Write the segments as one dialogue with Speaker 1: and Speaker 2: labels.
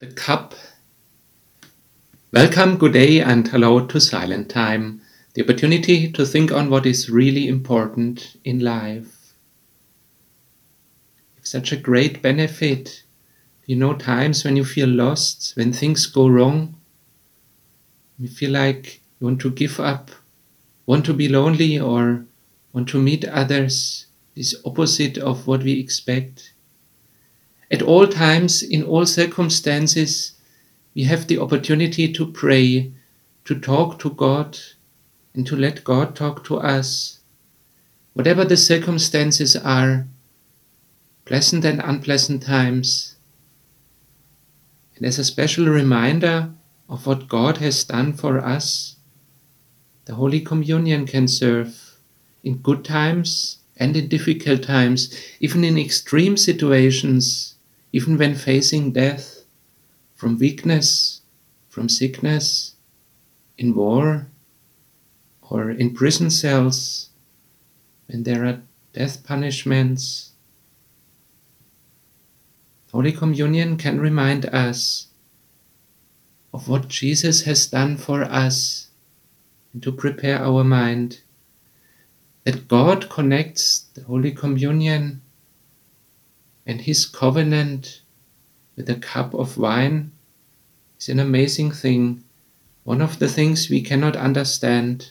Speaker 1: The cup. Welcome, good day, and hello to Silent Time, the opportunity to think on what is really important in life. Such a great benefit. You know, times when you feel lost, when things go wrong, you feel like you want to give up, want to be lonely, or want to meet others, is opposite of what we expect. At all times, in all circumstances, we have the opportunity to pray, to talk to God, and to let God talk to us. Whatever the circumstances are, pleasant and unpleasant times. And as a special reminder of what God has done for us, the Holy Communion can serve in good times and in difficult times, even in extreme situations even when facing death from weakness, from sickness, in war, or in prison cells, when there are death punishments. Holy Communion can remind us of what Jesus has done for us and to prepare our mind that God connects the Holy Communion and his covenant with a cup of wine is an amazing thing, one of the things we cannot understand.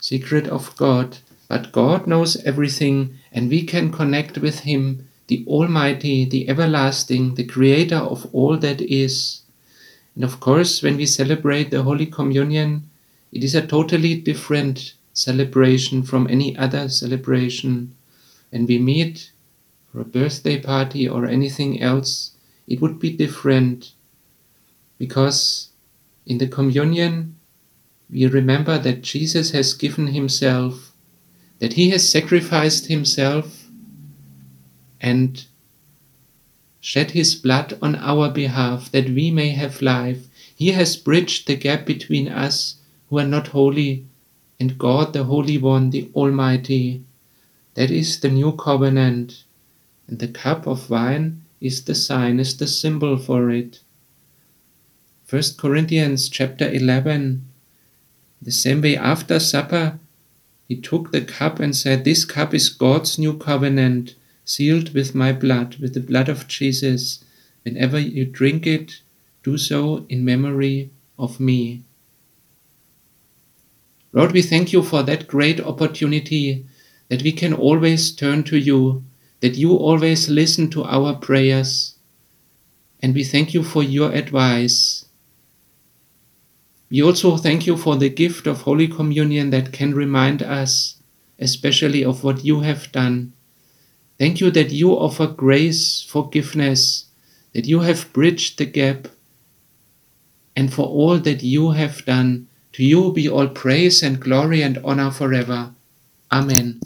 Speaker 1: Secret of God, but God knows everything, and we can connect with Him, the Almighty, the Everlasting, the Creator of all that is. And of course, when we celebrate the Holy Communion, it is a totally different celebration from any other celebration and we meet for a birthday party or anything else, it would be different because in the communion we remember that Jesus has given himself, that he has sacrificed himself and shed his blood on our behalf that we may have life. He has bridged the gap between us who are not holy and God, the Holy One, the Almighty. That is the new covenant, and the cup of wine is the sign, is the symbol for it. 1 Corinthians chapter 11, the same way after supper, he took the cup and said, This cup is God's new covenant, sealed with my blood, with the blood of Jesus. Whenever you drink it, do so in memory of me. Lord, we thank you for that great opportunity that we can always turn to you, that you always listen to our prayers. And we thank you for your advice. We also thank you for the gift of Holy Communion that can remind us, especially of what you have done. Thank you that you offer grace, forgiveness, that you have bridged the gap, and for all that you have done. To you be all praise and glory and honor forever. Amen.